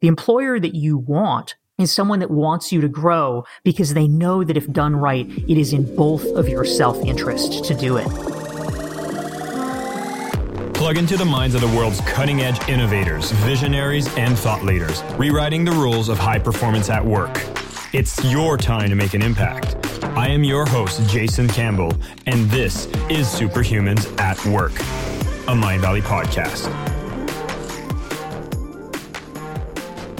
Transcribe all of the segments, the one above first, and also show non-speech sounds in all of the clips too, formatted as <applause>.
The employer that you want is someone that wants you to grow because they know that if done right, it is in both of your self interest to do it. Plug into the minds of the world's cutting edge innovators, visionaries, and thought leaders, rewriting the rules of high performance at work. It's your time to make an impact. I am your host, Jason Campbell, and this is Superhumans at Work, a Mindvalley podcast.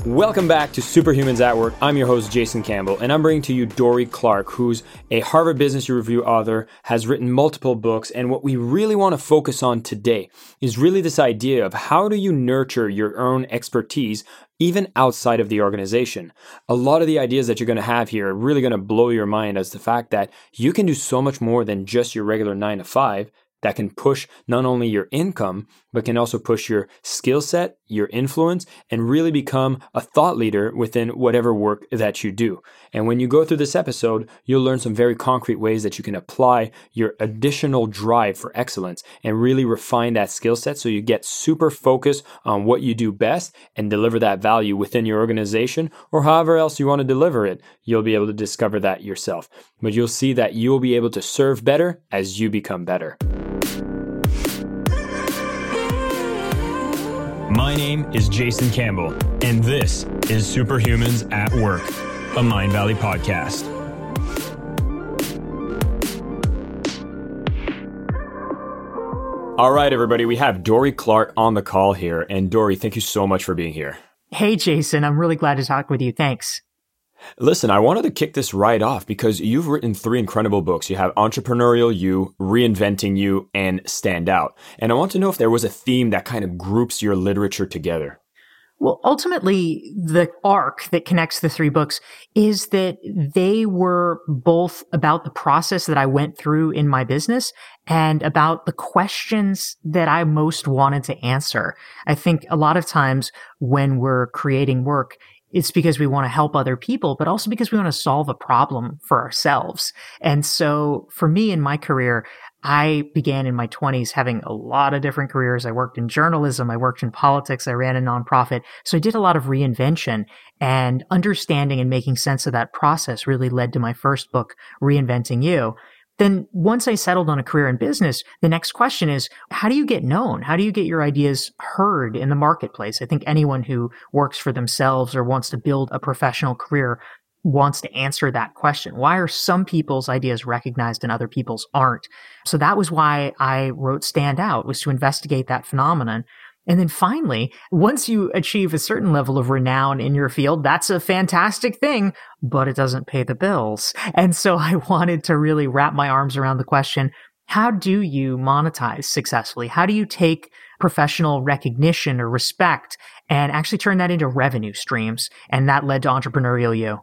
Welcome back to Superhumans at Work. I'm your host, Jason Campbell, and I'm bringing to you Dorie Clark, who's a Harvard Business Review author, has written multiple books, and what we really want to focus on today is really this idea of how do you nurture your own expertise even outside of the organization. A lot of the ideas that you're going to have here are really going to blow your mind as the fact that you can do so much more than just your regular nine to five that can push not only your income, but can also push your skill set, your influence, and really become a thought leader within whatever work that you do. And when you go through this episode, you'll learn some very concrete ways that you can apply your additional drive for excellence and really refine that skill set so you get super focused on what you do best and deliver that value within your organization or however else you want to deliver it. You'll be able to discover that yourself. But you'll see that you'll be able to serve better as you become better. My name is Jason Campbell, and this is Superhumans at Work, a Mindvalley podcast. All right, everybody, we have Dorie Clark on the call here. And Dorie, thank you so much for being here. Hey, Jason, I'm really glad to talk with you. Thanks. Listen, I wanted to kick this right off because you've written three incredible books. You have Entrepreneurial You, Reinventing You, and Stand Out. And I want to know if there was a theme that kind of groups your literature together. Well, ultimately, the arc that connects the three books is that they were both about the process that I went through in my business and about the questions that I most wanted to answer. I think a lot of times when we're creating work, it's because we want to help other people, but also because we want to solve a problem for ourselves. And so for me in my career, I began in my 20s having a lot of different careers. I worked in journalism, I worked in politics, I ran a nonprofit. So I did a lot of reinvention and understanding and making sense of that process really led to my first book, Reinventing You then once I settled on a career in business, the next question is, how do you get known? How do you get your ideas heard in the marketplace? I think anyone who works for themselves or wants to build a professional career wants to answer that question. Why are some people's ideas recognized and other people's aren't? So that was why I wrote Stand Out was to investigate that phenomenon. And then finally, once you achieve a certain level of renown in your field, that's a fantastic thing, but it doesn't pay the bills. And so <laughs> I wanted to really wrap my arms around the question, how do you monetize successfully? How do you take professional recognition or respect and actually turn that into revenue streams? And that led to Entrepreneurial You.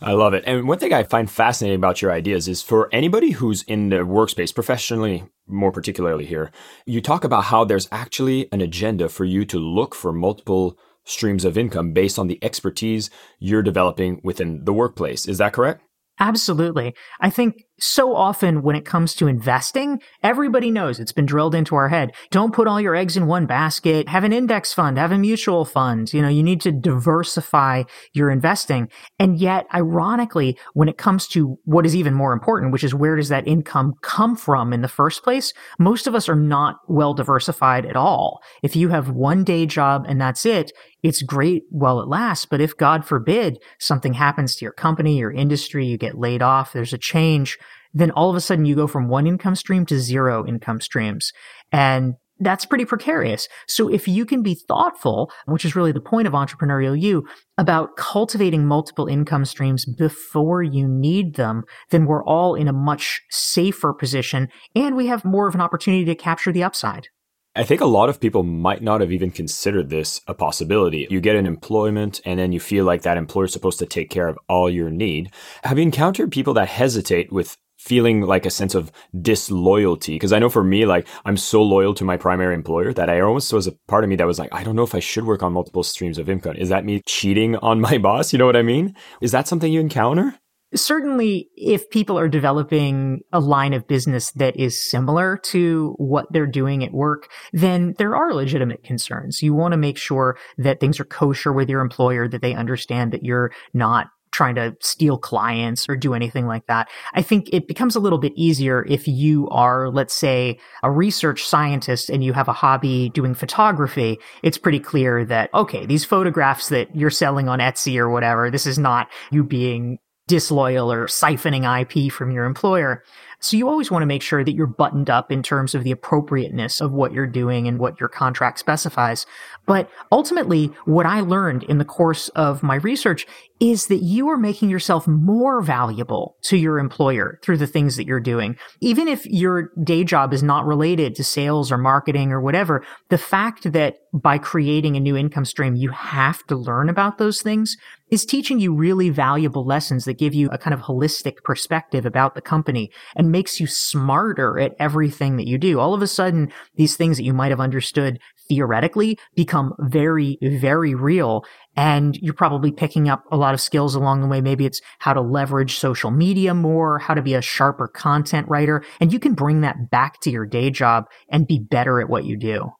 I love it. And one thing I find fascinating about your ideas is for anybody who's in the workspace, professionally, more particularly here, you talk about how there's actually an agenda for you to look for multiple streams of income based on the expertise you're developing within the workplace. Is that correct? Absolutely. I think so often when it comes to investing, everybody knows it's been drilled into our head. Don't put all your eggs in one basket. Have an index fund, have a mutual fund. You know, you need to diversify your investing. And yet, ironically, when it comes to what is even more important, which is where does that income come from in the first place? Most of us are not well diversified at all. If you have one day job and that's it, it's great while it lasts. But if God forbid something happens to your company, your industry, you get laid off, there's a change, then all of a sudden you go from one income stream to zero income streams. And that's pretty precarious. So if you can be thoughtful, which is really the point of entrepreneurial you, about cultivating multiple income streams before you need them, then we're all in a much safer position and we have more of an opportunity to capture the upside. I think a lot of people might not have even considered this a possibility. You get an employment and then you feel like that employer is supposed to take care of all your need. Have you encountered people that hesitate with feeling like a sense of disloyalty? Because I know for me, like I'm so loyal to my primary employer that I almost was a part of me that was like, I don't know if I should work on multiple streams of income. Is that me cheating on my <laughs> boss? You know what I mean? Is that something you encounter? certainly if people are developing a line of business that is similar to what they're doing at work, then there are legitimate concerns. You want to make sure that things are kosher with your employer, that they understand that you're not trying to steal clients or do anything like that. I think it becomes a little bit easier if you are, let's say, a research scientist and you have a hobby doing photography. It's pretty clear that, okay, these photographs that you're selling on Etsy or whatever, this is not you being disloyal or siphoning IP from your employer. So you always want to make sure that you're buttoned up in terms of the appropriateness of what you're doing and what your contract specifies. But ultimately, what I learned in the course of my research is that you are making yourself more valuable to your employer through the things that you're doing. Even if your day job is not related to sales or marketing or whatever, the fact that by creating a new income stream, you have to learn about those things is teaching you really valuable lessons that give you a kind of holistic perspective about the company and makes you smarter at everything that you do. All of a sudden, these things that you might have understood theoretically become very, very real. And you're probably picking up a lot of skills along the way. Maybe it's how to leverage social media more, how to be a sharper content writer. And you can bring that back to your day job and be better at what you do.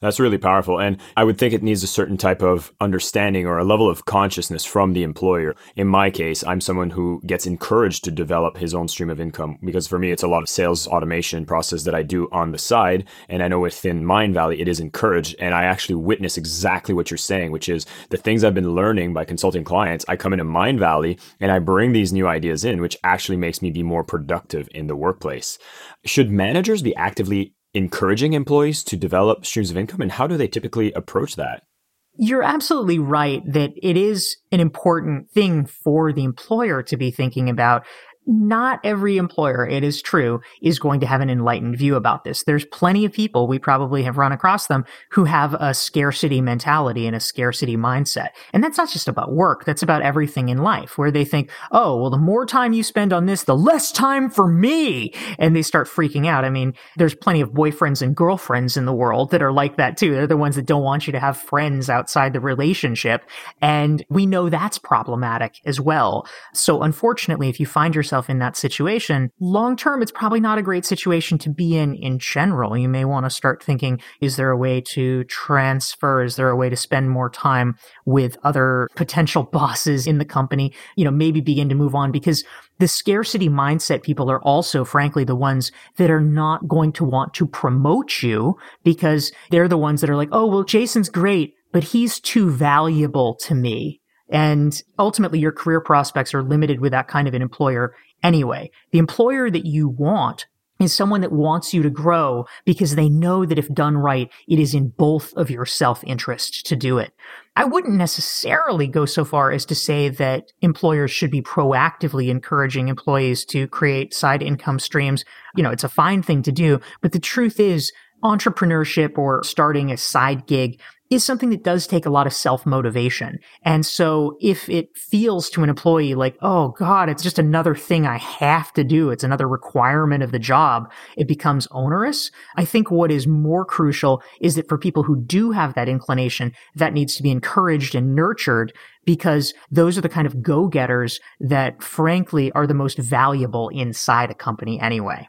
That's really powerful. And I would think it needs a certain type of understanding or a level of consciousness from the employer. In my case, I'm someone who gets encouraged to develop his own stream of income because for me, it's a lot of sales automation process that I do on the side. And I know within Mindvalley, it is encouraged. And I actually witness exactly what you're saying, which is the things I've been learning by consulting clients. I come into Mindvalley and I bring these new ideas in, which actually makes me be more productive in the workplace. Should managers be actively encouraging employees to develop streams of income and how do they typically approach that? You're absolutely right that it is an important thing for the employer to be thinking about not every employer, it is true, is going to have an enlightened view about this. There's plenty of people, we probably have run across them, who have a scarcity mentality and a scarcity mindset. And that's not just about work, that's about everything in life, where they think, oh, well, the more time you spend on this, the less time for me. And they start freaking out. I mean, there's plenty of boyfriends and girlfriends in the world that are like that too. They're the ones that don't want you to have friends outside the relationship. And we know that's problematic as well. So unfortunately, if you find yourself yourself in that situation, long term, it's probably not a great situation to be in in general. You may want to start thinking, is there a way to transfer? Is there a way to spend more time with other potential <laughs> bosses in the company? You know, maybe begin to move on because the scarcity mindset people are also, frankly, the ones that are not going to want to promote you because they're the ones that are like, oh, well, Jason's great, but he's too valuable to me. And ultimately, your career prospects are limited with that kind of an employer anyway. The employer that you want is someone that wants you to grow because they know that if done right, it is in both of your self-interest to do it. I wouldn't necessarily go so far as to say that employers should be proactively encouraging employees to create side income streams. You know, it's a fine thing to do, but the truth is entrepreneurship or starting a side gig is something that does take a lot of self motivation. And so if it feels to an employee like, oh God, it's just another thing I have to do. It's another requirement of the job. It becomes onerous. I think what is more crucial is that for people who do have that inclination, that needs to be encouraged and nurtured because those are the kind of go getters that frankly are the most valuable inside a company anyway.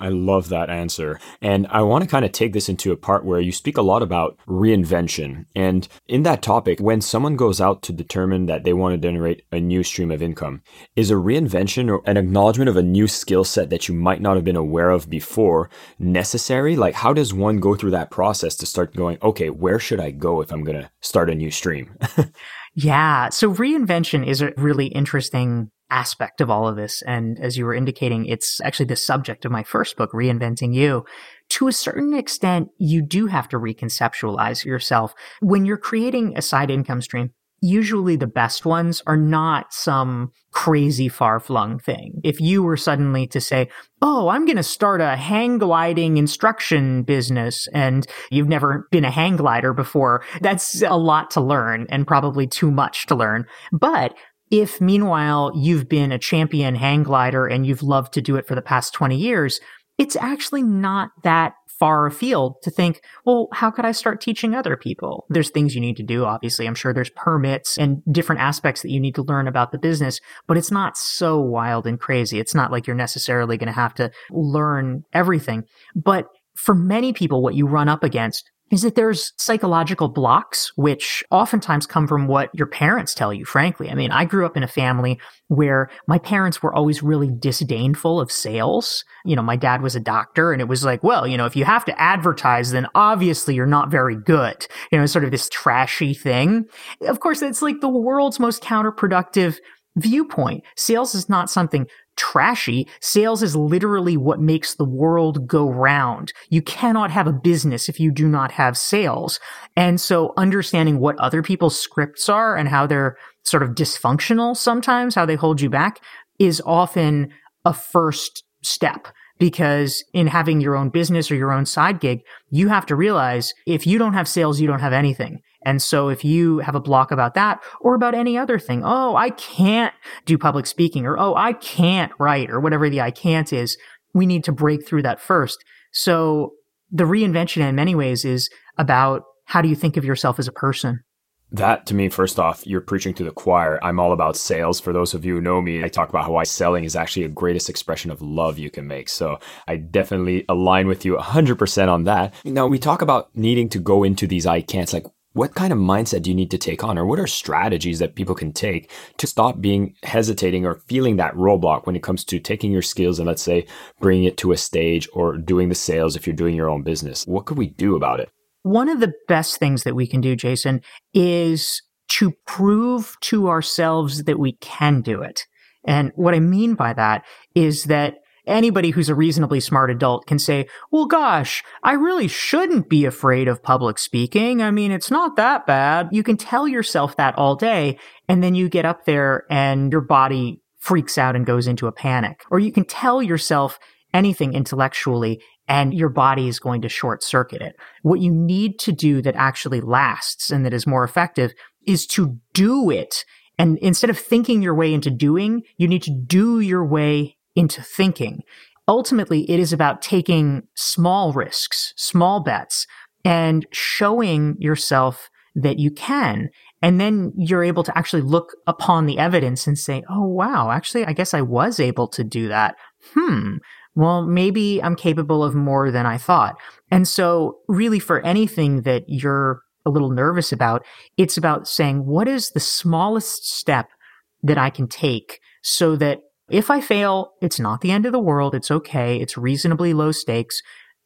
I love that answer. And I want to kind of take this into a part where you speak a lot about reinvention. And in that topic, when someone goes out to determine that they want to generate a new stream of income, is a reinvention or an acknowledgement of a new skill set that you might not have been aware of before necessary? Like, how does one go through that process to start going, okay, where should I go if I'm going to start a new stream? <laughs> yeah. So reinvention is a really interesting aspect of all of this. And as you were indicating, it's actually the subject of my first book, Reinventing You. To a certain extent, you do have to reconceptualize yourself. When you're creating a side income stream, usually the best ones are not some crazy far flung thing. If you were suddenly to say, Oh, I'm going to start a hang gliding instruction business and you've never been a hang glider before, that's a lot to learn and probably too much to learn. But if meanwhile you've been a champion hang glider and you've loved to do it for the past 20 years, it's actually not that far afield to think, well, how could I start teaching other people? There's things you need to do, obviously. I'm sure there's permits and different aspects that you need to learn about the business, but it's not so wild and crazy. It's not like you're necessarily going to have to learn everything. But for many people, what you run up against is that there's psychological blocks, which oftentimes come from what your parents tell you, frankly. I mean, I grew up in a family where my parents were always really disdainful of sales. You know, my dad was a doctor and it was like, well, you know, if you have to advertise, then obviously you're not very good. You know, sort of this trashy thing. Of course, it's like the world's most counterproductive viewpoint. Sales is not something trashy. Sales is literally what makes the world go round. You cannot have a business if you do not have sales. And so understanding what other people's scripts are and how they're sort of dysfunctional sometimes, how they hold you back is often a first step because in having your own business or your own side gig, you have to realize if you don't have sales, you don't have anything. And so if you have a block about that or about any other thing, oh, I can't do public speaking or oh, I can't write or whatever the I can't is, we need to break through that first. So the reinvention in many ways is about how do you think of yourself as a person? That to me, first off, you're preaching to the choir. I'm all about sales. For those of you who know me, I talk about how why selling is actually a greatest expression of love you can make. So I definitely align with you 100% on that. Now, we talk about needing to go into these I can'ts. Like, what kind of mindset do you need to take on or what are strategies that people can take to stop being hesitating or feeling that roadblock when it comes to taking your skills and let's say bringing it to a stage or doing the sales if you're doing your own business? What could we do about it? One of the best things that we can do jason is to prove to ourselves that we can do it. And what i mean by that is that anybody who's a reasonably smart adult can say, well, gosh, I really shouldn't be afraid of public speaking. I mean, it's not that bad. You can tell yourself that all day. And then you get up there and your body freaks out and goes into a panic. Or you can tell yourself anything intellectually and your body is going to short circuit it. What you need to do that actually lasts and that is more effective is to do it. And instead of thinking your way into doing, you need to do your way into thinking. Ultimately, it is about taking small risks, small bets, and showing yourself that you can. And then you're able to actually look upon the evidence and say, oh, wow, actually, I guess I was able to do that. Hmm. Well, maybe I'm capable of more than I thought. And so, really, for anything that you're a little nervous about, it's about saying, what is the smallest step that I can take so that if I fail, it's not the end of the world. It's okay. It's reasonably low stakes.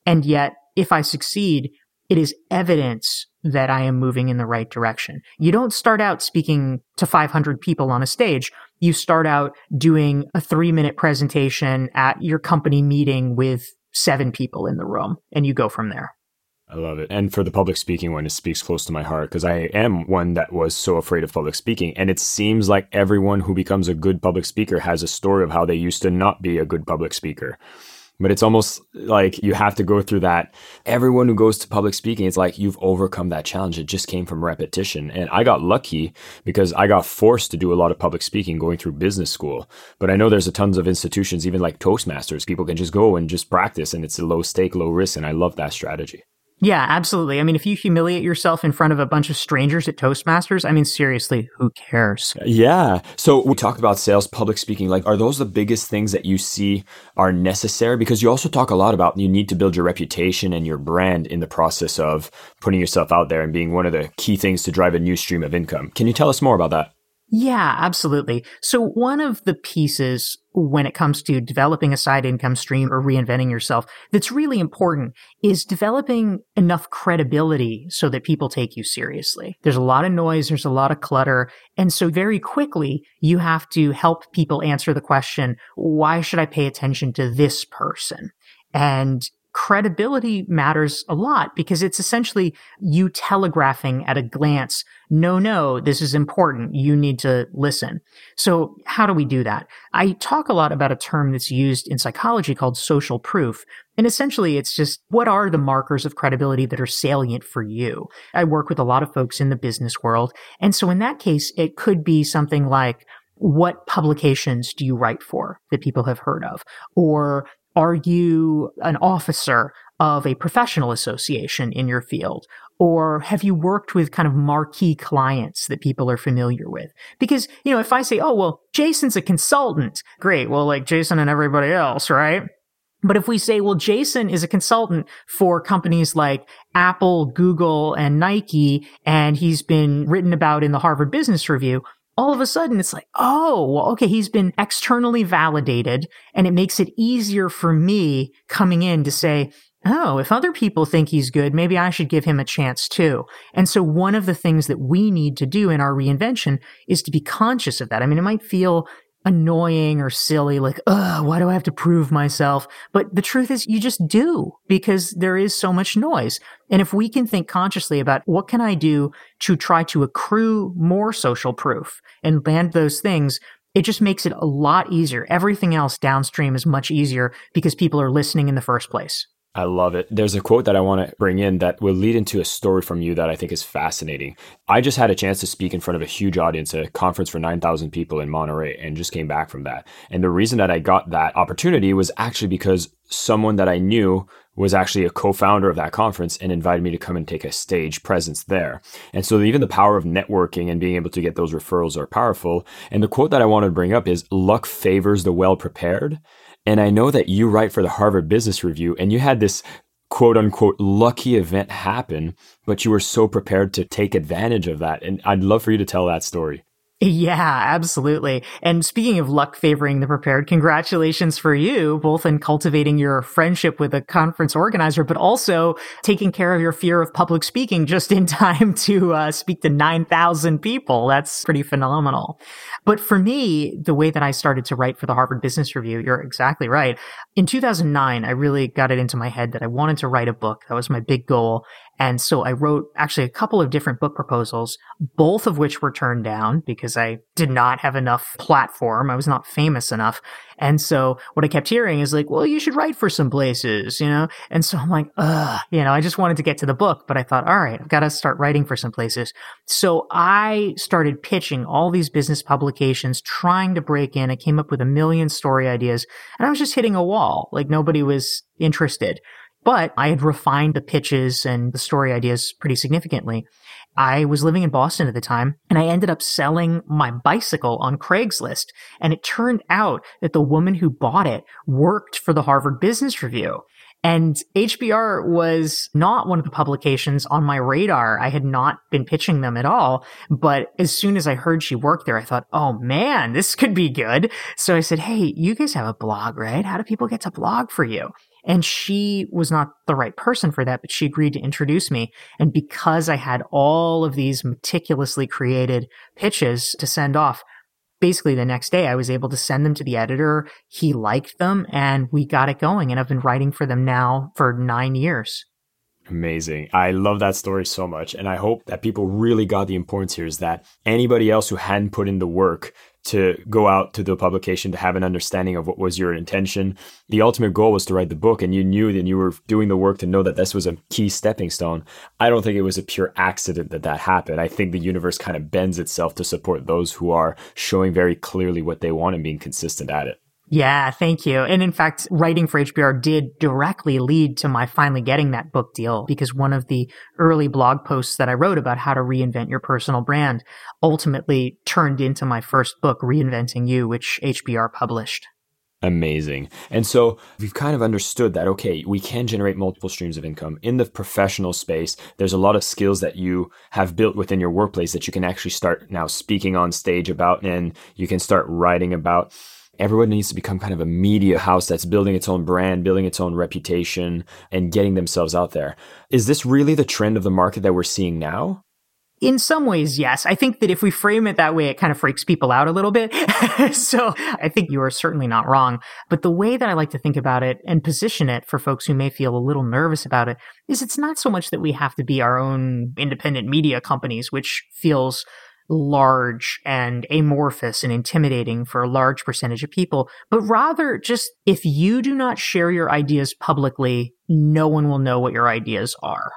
And yet, if I succeed, it is evidence that I am moving in the right direction. You don't start out speaking to 500 people on a stage. You start out doing a three minute presentation at your company meeting with seven people in the room, and you go from there. I love it. And for the public speaking one, it speaks close to my heart because I am one that was so afraid of public speaking. And it seems like everyone who becomes a good public speaker has a story of how they used to not be a good public speaker. But it's almost like you have to go through that. Everyone who goes to public speaking, it's like you've overcome that challenge. It just came from repetition. And I got lucky because I got forced to do a lot of public speaking going through business school. But I know there's a tons of institutions, even like Toastmasters, people can just go and just practice and it's a low stake, low risk. And I love that strategy. Yeah, absolutely. I mean, if you humiliate yourself in front of a bunch of strangers at Toastmasters, I mean, seriously, who cares? Uh, yeah. So we talked about sales, public speaking. Like, are those the biggest things that you see are necessary? Because you also talk a lot about you need to build your reputation and your brand in the process of putting yourself out there and being one of the key things to drive a new stream of income. Can you tell us more about that? Yeah, absolutely. So one of the pieces when it comes to developing a side income stream or reinventing yourself that's really important is developing enough credibility so that people take you seriously. There's a lot of noise. There's a lot of clutter. And so very quickly you have to help people answer the question, why should I pay attention to this person? And credibility matters a lot because it's essentially you telegraphing at a glance, no, no, this is important. You need to listen. So how do we do that? I talk a lot about a term that's used in psychology called social proof. And essentially it's just what are the markers of credibility that are salient for you? I work with a lot of folks in the business world. And so in that case, it could be something like, what publications do you write for that people have heard of? Or Are you an officer of a professional association in your field? Or have you worked with kind of marquee clients that people are familiar with? Because, you know, if I say, oh, well, Jason's a consultant, great. Well, like Jason and everybody else, right? But if we say, well, Jason is a consultant for companies like Apple, Google, and Nike, and he's been written about in the Harvard Business Review, all of a sudden it's like, oh, well, okay, he's been externally validated, and it makes it easier for me coming in to say, oh, if other people think he's good, maybe I should give him a chance too. And so one of the things that we need to do in our reinvention is to be conscious of that. I mean, it might feel annoying or silly, like, ugh, why do I have to prove myself? But the truth is you just do because there is so much noise. And if we can think consciously about what can I do to try to accrue more social proof and land those things, it just makes it a lot easier. Everything else downstream is much easier because people are listening in the first place. I love it. There's a quote that I want to bring in that will lead into a story from you that I think is fascinating. I just had a chance to speak in front of a huge audience, a conference for 9,000 people in Monterey, and just came back from that. And the reason that I got that opportunity was actually because someone that I knew was actually a co-founder of that conference and invited me to come and take a stage presence there. And so even the power of networking and being able to get those referrals are powerful. And the quote that I want to bring up is luck favors the well prepared. And I know that you write for the Harvard Business Review and you had this quote unquote lucky event happen, but you were so prepared to take advantage of that. And I'd love for you to tell that story. Yeah, absolutely. And speaking of luck favoring the prepared, congratulations for you, both in cultivating your friendship with a conference organizer, but also taking care of your fear of public speaking just in <laughs> time to uh, speak to 9,000 people. That's pretty phenomenal. But for me, the way that I started to write for the Harvard Business Review, you're exactly right. In 2009, I really got it into my head that I wanted to write a book. That was my big goal. And so I wrote actually a couple of different book proposals, both of which were turned down because I did not have enough platform. I was not famous enough. And so what I kept hearing is like, well, you should write for some places, you know? And so I'm like, ugh, you know, I just wanted to get to the book, but I thought, all right, I've got to start writing for some places. So I started pitching all these business publications, trying to break in. I came up with a million story ideas and I was just hitting a wall. Like nobody was interested. But I had refined the pitches and the story ideas pretty significantly. I was living in Boston at the time and I ended up selling my bicycle on Craigslist. And it turned out that the woman who bought it worked for the Harvard Business Review. And HBR was not one of the publications on my radar. I had not been pitching them at all. But as soon as I heard she worked there, I thought, oh man, this could be good. So I said, hey, you guys have a blog, right? How do people get to blog for you? And she was not the right person for that, but she agreed to introduce me. And because I had all of these meticulously created pitches to send off, basically the next day I was able to send them to the editor. He liked them and we got it going. And I've been writing for them now for nine years. Amazing. I love that story so much. And I hope that people really got the importance here is that anybody else who hadn't put in the work to go out to the publication to have an understanding of what was your intention. The ultimate goal was to write the book, and you knew that you were doing the work to know that this was a key stepping stone. I don't think it was a pure accident that that happened. I think the universe kind of bends itself to support those who are showing very clearly what they want and being consistent at it. Yeah, thank you. And in fact, writing for HBR did directly lead to my finally getting that book deal because one of the early blog posts that I wrote about how to reinvent your personal brand ultimately turned into my first book, Reinventing You, which HBR published. Amazing. And so we've kind of understood that, okay, we can generate multiple streams of income. In the professional space, there's a lot of skills that you have built within your workplace that you can actually start now speaking on stage about and you can start writing about everyone needs to become kind of a media house that's building its own brand, building its own reputation, and getting themselves out there. Is this really the trend of the market that we're seeing now? In some ways, yes. I think that if we frame it that way, it kind of freaks people out a little bit. <laughs> so I think you are certainly not wrong. But the way that I like to think about it and position it for folks who may feel a little nervous about it is it's not so much that we have to be our own independent media companies, which feels large and amorphous and intimidating for a large percentage of people, but rather just if you do not share your ideas publicly, no one will know what your ideas are.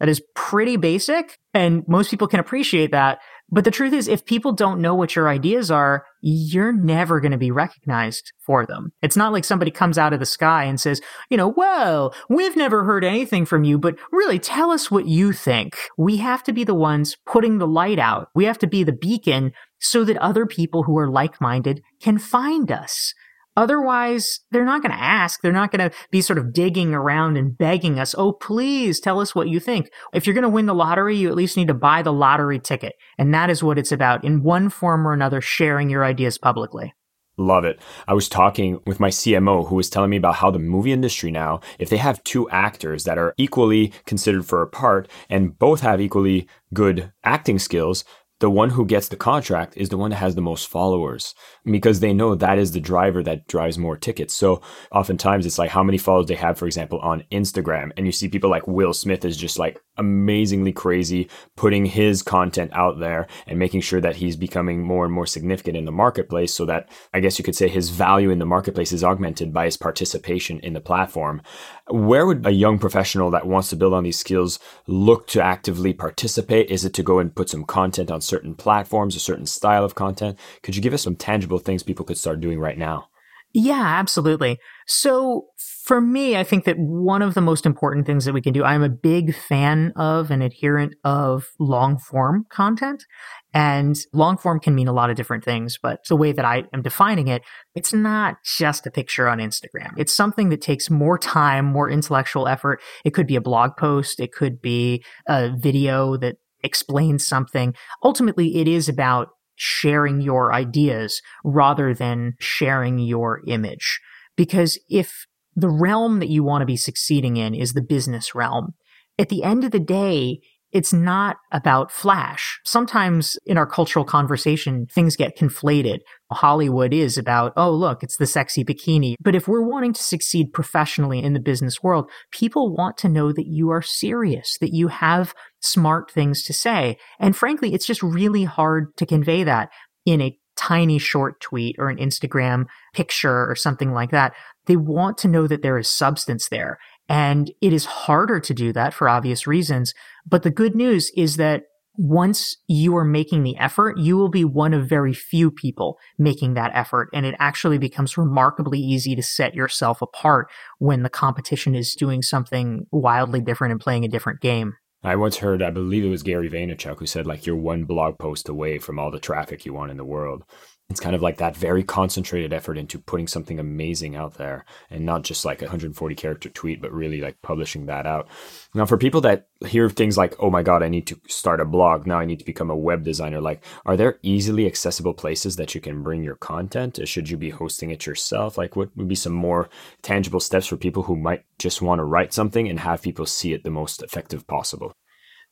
That is pretty basic, and most people can appreciate that. But the truth is, if people don't know what your ideas are, you're never going to be recognized for them. It's not like somebody comes out of the sky and says, you know, well, we've never heard anything from you, but really tell us what you think. We have to be the ones putting the light out. We have to be the beacon so that other people who are like minded can find us. Otherwise, they're not going to ask. They're not going to be sort of digging around and begging us, oh, please tell us what you think. If you're going to win the lottery, you at least need to buy the lottery ticket. And that is what it's about in one form or another, sharing your ideas publicly. Love it. I was talking with my CMO who was telling me about how the movie industry now, if they have two actors that are equally considered for a part and both have equally good acting skills, the one who gets the contract is the one that has the most followers because they know that is the driver that drives more tickets. So oftentimes it's like how many followers they have, for example, on Instagram. And you see people like Will Smith is just like amazingly crazy, putting his content out there and making sure that he's becoming more and more significant in the marketplace so that I guess you could say his value in the marketplace is augmented by his participation in the platform. Where would a young professional that wants to build on these skills look to actively participate? Is it to go and put some content on certain platforms, a certain style of content? Could you give us some tangible things people could start doing right now? Yeah, absolutely. So for me, I think that one of the most important things that we can do, I'm a big fan of and adherent of long form content. And long form can mean a lot of different things, but the way that I am defining it, it's not just a picture on Instagram. It's something that takes more time, more intellectual effort. It could be a blog post. It could be a video that explains something. Ultimately, it is about sharing your ideas rather than sharing your image. Because if the realm that you want to be succeeding in is the business realm, at the end of the day, it's not about flash. Sometimes in our cultural conversation, things get conflated. Hollywood is about, oh, look, it's the sexy bikini. But if we're wanting to succeed professionally in the business world, people want to know that you are serious, that you have smart things to say. And frankly, it's just really hard to convey that in a tiny short tweet or an Instagram picture or something like that. They want to know that there is substance there. And it is harder to do that for obvious reasons. But the good news is that once you are making the effort, you will be one of very few people making that effort. And it actually becomes remarkably easy to set yourself apart when the competition is doing something wildly different and playing a different game. I once heard, I believe it was Gary Vaynerchuk who said, like, you're one blog post away from all the traffic you want in the world it's kind of like that very concentrated effort into putting something amazing out there and not just like a 140 character tweet but really like publishing that out. Now for people that hear things like oh my god i need to start a blog. Now i need to become a web designer like are there easily accessible places that you can bring your content? Uh, should you be hosting it yourself? Like what would be some more tangible steps for people who might just want to write something and have people see it the most effective possible?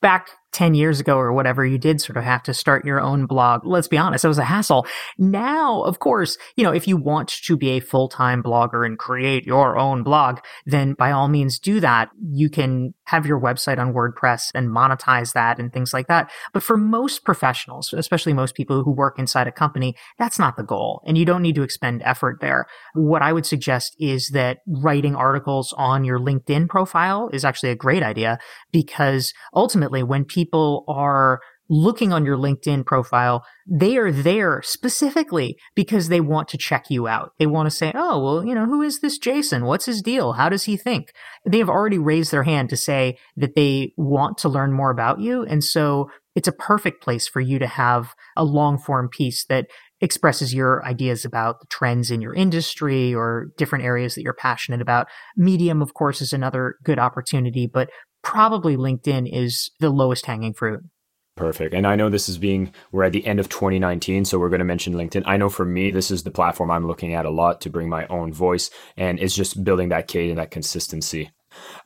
Back 10 years ago or whatever, you did sort of have to start your own blog. Let's be honest, it was a hassle. Now, of course, you know, if you want to be a full time blogger and create your own blog, then by all means do that. You can have your website on WordPress and monetize that and things like that. But for most professionals, especially most people who work inside a company, that's not the goal. And you don't need to expend effort there. What I would suggest is that writing articles on your LinkedIn profile is actually a great idea because ultimately when people people are looking on your LinkedIn profile, they are there specifically because they want to check you out. They want to say, oh, well, you know, who is this Jason? What's his deal? How does he think? They have already raised their hand to say that they want to learn more about you. And so it's a perfect place for you to have a long form piece that expresses your ideas about the trends in your industry or different areas that you're passionate about. Medium, of course, is another good opportunity, but probably LinkedIn is the lowest hanging fruit. Perfect. And I know this is being, we're at the end of 2019, so we're going to mention LinkedIn. I know for me, this is the platform I'm looking at a lot to bring my own voice, and it's just building that cadence that consistency.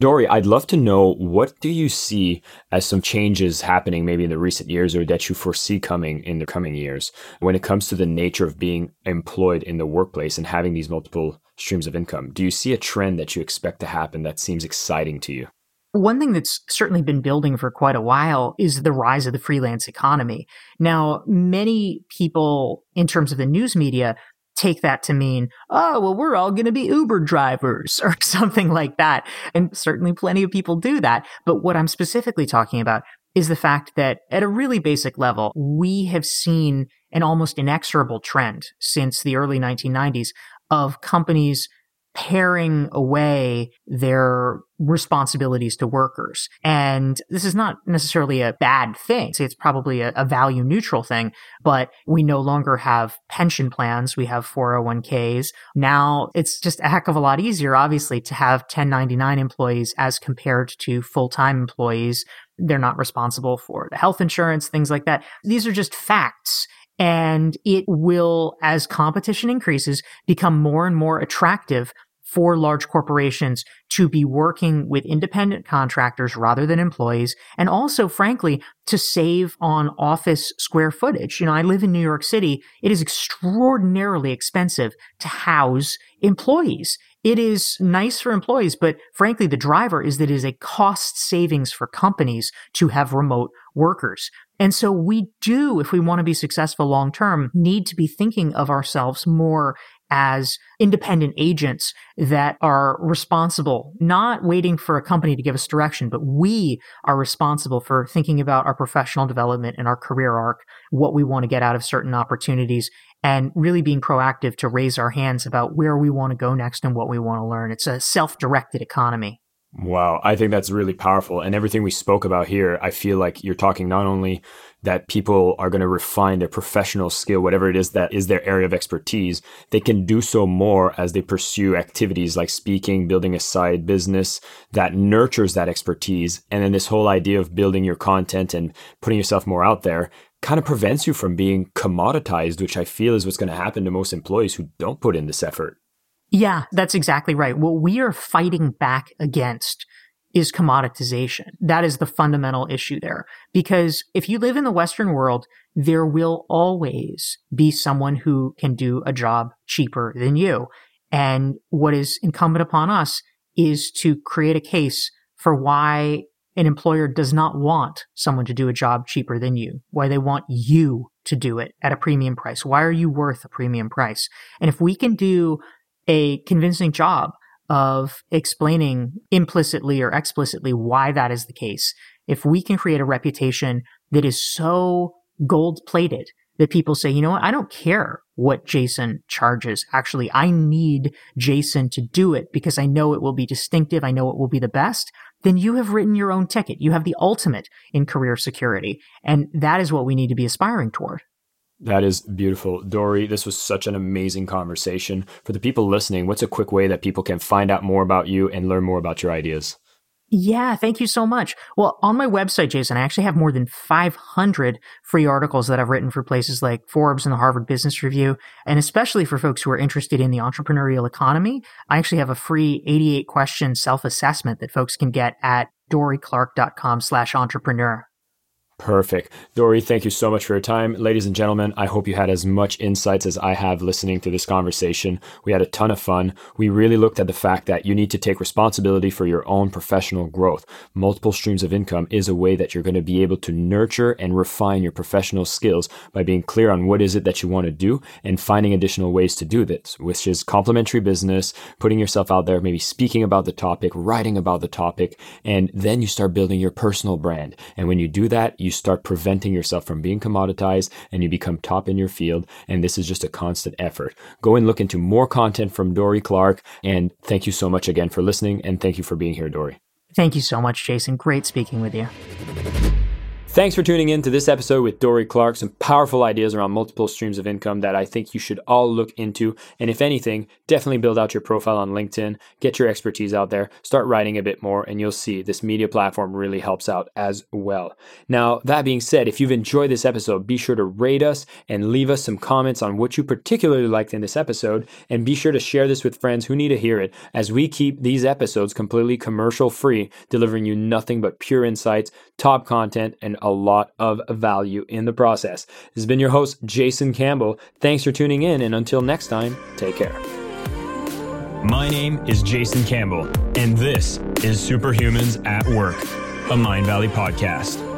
Dorie, I'd love to know what do you see as some changes happening maybe in the recent years or that you foresee coming in the coming years when it comes to the nature of being employed in the workplace and having these multiple streams of income? Do you see a trend that you expect to happen that seems exciting to you? One thing that's certainly been building for quite a while is the rise of the freelance economy. Now, many people in terms of the news media take that to mean, oh, well, we're all going to be Uber drivers <laughs> or something like that. And certainly plenty of people do that. But what I'm specifically talking about is the fact that at a really basic level, we have seen an almost inexorable trend since the early 1990s of companies paring away their responsibilities to workers. And this is not necessarily a bad thing. It's probably a, a, value neutral thing, but we no longer have pension plans. We have 401ks. Now it's just a heck of a lot easier, obviously, to have 1099 employees as compared to full-time employees. They're not responsible for the health insurance, things like that. These are just facts. And it will, as competition increases, become more and more attractive for large corporations to be working with independent contractors rather than employees. And also, frankly, to save on office square footage. You know, I live in New York City. It is extraordinarily expensive to house employees. It is nice for employees, but frankly, the driver is that it is a cost savings for companies to have remote workers. And so we do, if we want to be successful long term, need to be thinking of ourselves more as independent agents that are responsible, not waiting for a company to give us direction, but we are responsible for thinking about our professional development and our career arc, what we want to get out of certain opportunities, and really being proactive to raise our hands about where we want to go next and what we want to learn. It's a self directed economy. Wow, I think that's really powerful. And everything we spoke about here, I feel like you're talking not only that people are going to refine their professional skill, whatever it is that is their area of expertise, they can do so more as they pursue activities like speaking, building a side business that nurtures that expertise. And then this whole idea of building your content and putting yourself more out there kind of prevents you from being commoditized, which I feel is what's going to happen to most employees who don't put in this effort. Yeah, that's exactly right. What we are fighting back against is commoditization. That is the fundamental issue there. Because if you live in the Western world, there will always be someone who can do a job cheaper than you. And what is incumbent upon us is to create a case for why an employer does not want someone to do a job cheaper than you, why they want you to do it at a premium price. Why are you worth a premium price? And if we can do a convincing job of explaining implicitly or explicitly why that is the case. If we can create a reputation that is so gold plated that people say, you know what, I don't care what Jason charges. Actually, I need Jason to do it because I know it will be distinctive. I know it will be the best. Then you have written your own ticket. You have the ultimate in career security. And that is what we need to be aspiring toward. That is beautiful. Dorie, this was such an amazing conversation. For the people listening, what's a quick way that people can find out more about you and learn more about your ideas? Yeah, thank you so much. Well, on my website, Jason, I actually have more than 500 free articles that I've written for places like Forbes and the Harvard Business Review. And especially for folks who are interested in the entrepreneurial economy, I actually have a free 88 question self assessment that folks can get at dorieclark.com slash entrepreneur. Perfect. Dorie, thank you so much for your time. Ladies and gentlemen, I hope you had as much insights as I have listening to this conversation. We had a ton of fun. We really looked at the fact that you need to take responsibility for your own professional growth. Multiple streams of income is a way that you're going to be able to nurture and refine your professional skills by being clear on what is it that you want to do and finding additional ways to do this, which is complementary business, putting yourself out there, maybe speaking about the topic, writing about the topic, and then you start building your personal brand. And when you do that, you you start preventing yourself from being commoditized and you become top in your field. And this is just a constant effort. Go and look into more content from Dorie Clark. And thank you so much again for listening. And thank you for being here, Dorie. Thank you so much, Jason. Great speaking with you. Thanks for tuning in to this episode with Dorie Clark. Some powerful ideas around multiple streams of income that I think you should all look into. And if anything, definitely build out your profile on LinkedIn, get your expertise out there, start writing a bit more, and you'll see this media platform really helps out as well. Now, that being said, if you've enjoyed this episode, be sure to rate us and leave us some comments on what you particularly liked in this episode. And be sure to share this with friends who need to hear it as we keep these episodes completely commercial free, delivering you nothing but pure insights, top content, and a lot of value in the process. This has been your host, Jason Campbell. Thanks for tuning in, and until next time, take care. My name is Jason Campbell, and this is Superhumans at Work, a Mindvalley podcast.